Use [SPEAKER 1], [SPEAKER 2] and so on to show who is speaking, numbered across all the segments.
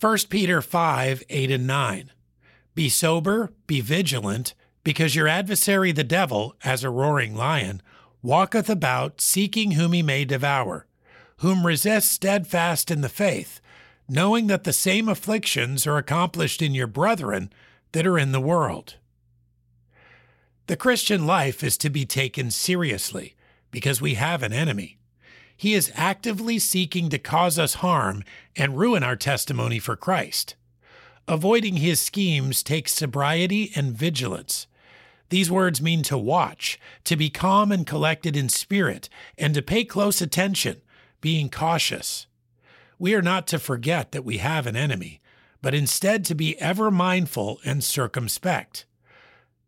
[SPEAKER 1] 1 Peter 5 8 and 9. Be sober, be vigilant, because your adversary the devil, as a roaring lion, walketh about seeking whom he may devour, whom resist steadfast in the faith, knowing that the same afflictions are accomplished in your brethren that are in the world. The Christian life is to be taken seriously because we have an enemy. He is actively seeking to cause us harm and ruin our testimony for Christ. Avoiding his schemes takes sobriety and vigilance. These words mean to watch, to be calm and collected in spirit, and to pay close attention, being cautious. We are not to forget that we have an enemy, but instead to be ever mindful and circumspect.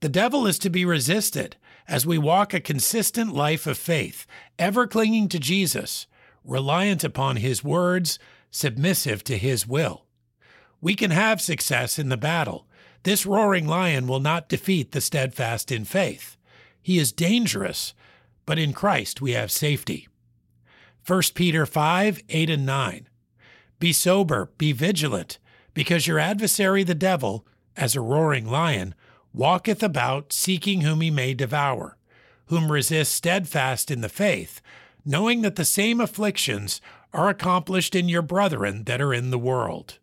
[SPEAKER 1] The devil is to be resisted as we walk a consistent life of faith, ever clinging to Jesus, reliant upon his words, submissive to his will. We can have success in the battle. This roaring lion will not defeat the steadfast in faith. He is dangerous, but in Christ we have safety. 1 Peter 5 8 and 9. Be sober, be vigilant, because your adversary the devil, as a roaring lion, walketh about seeking whom he may devour, whom resist steadfast in the faith, knowing that the same afflictions are accomplished in your brethren that are in the world.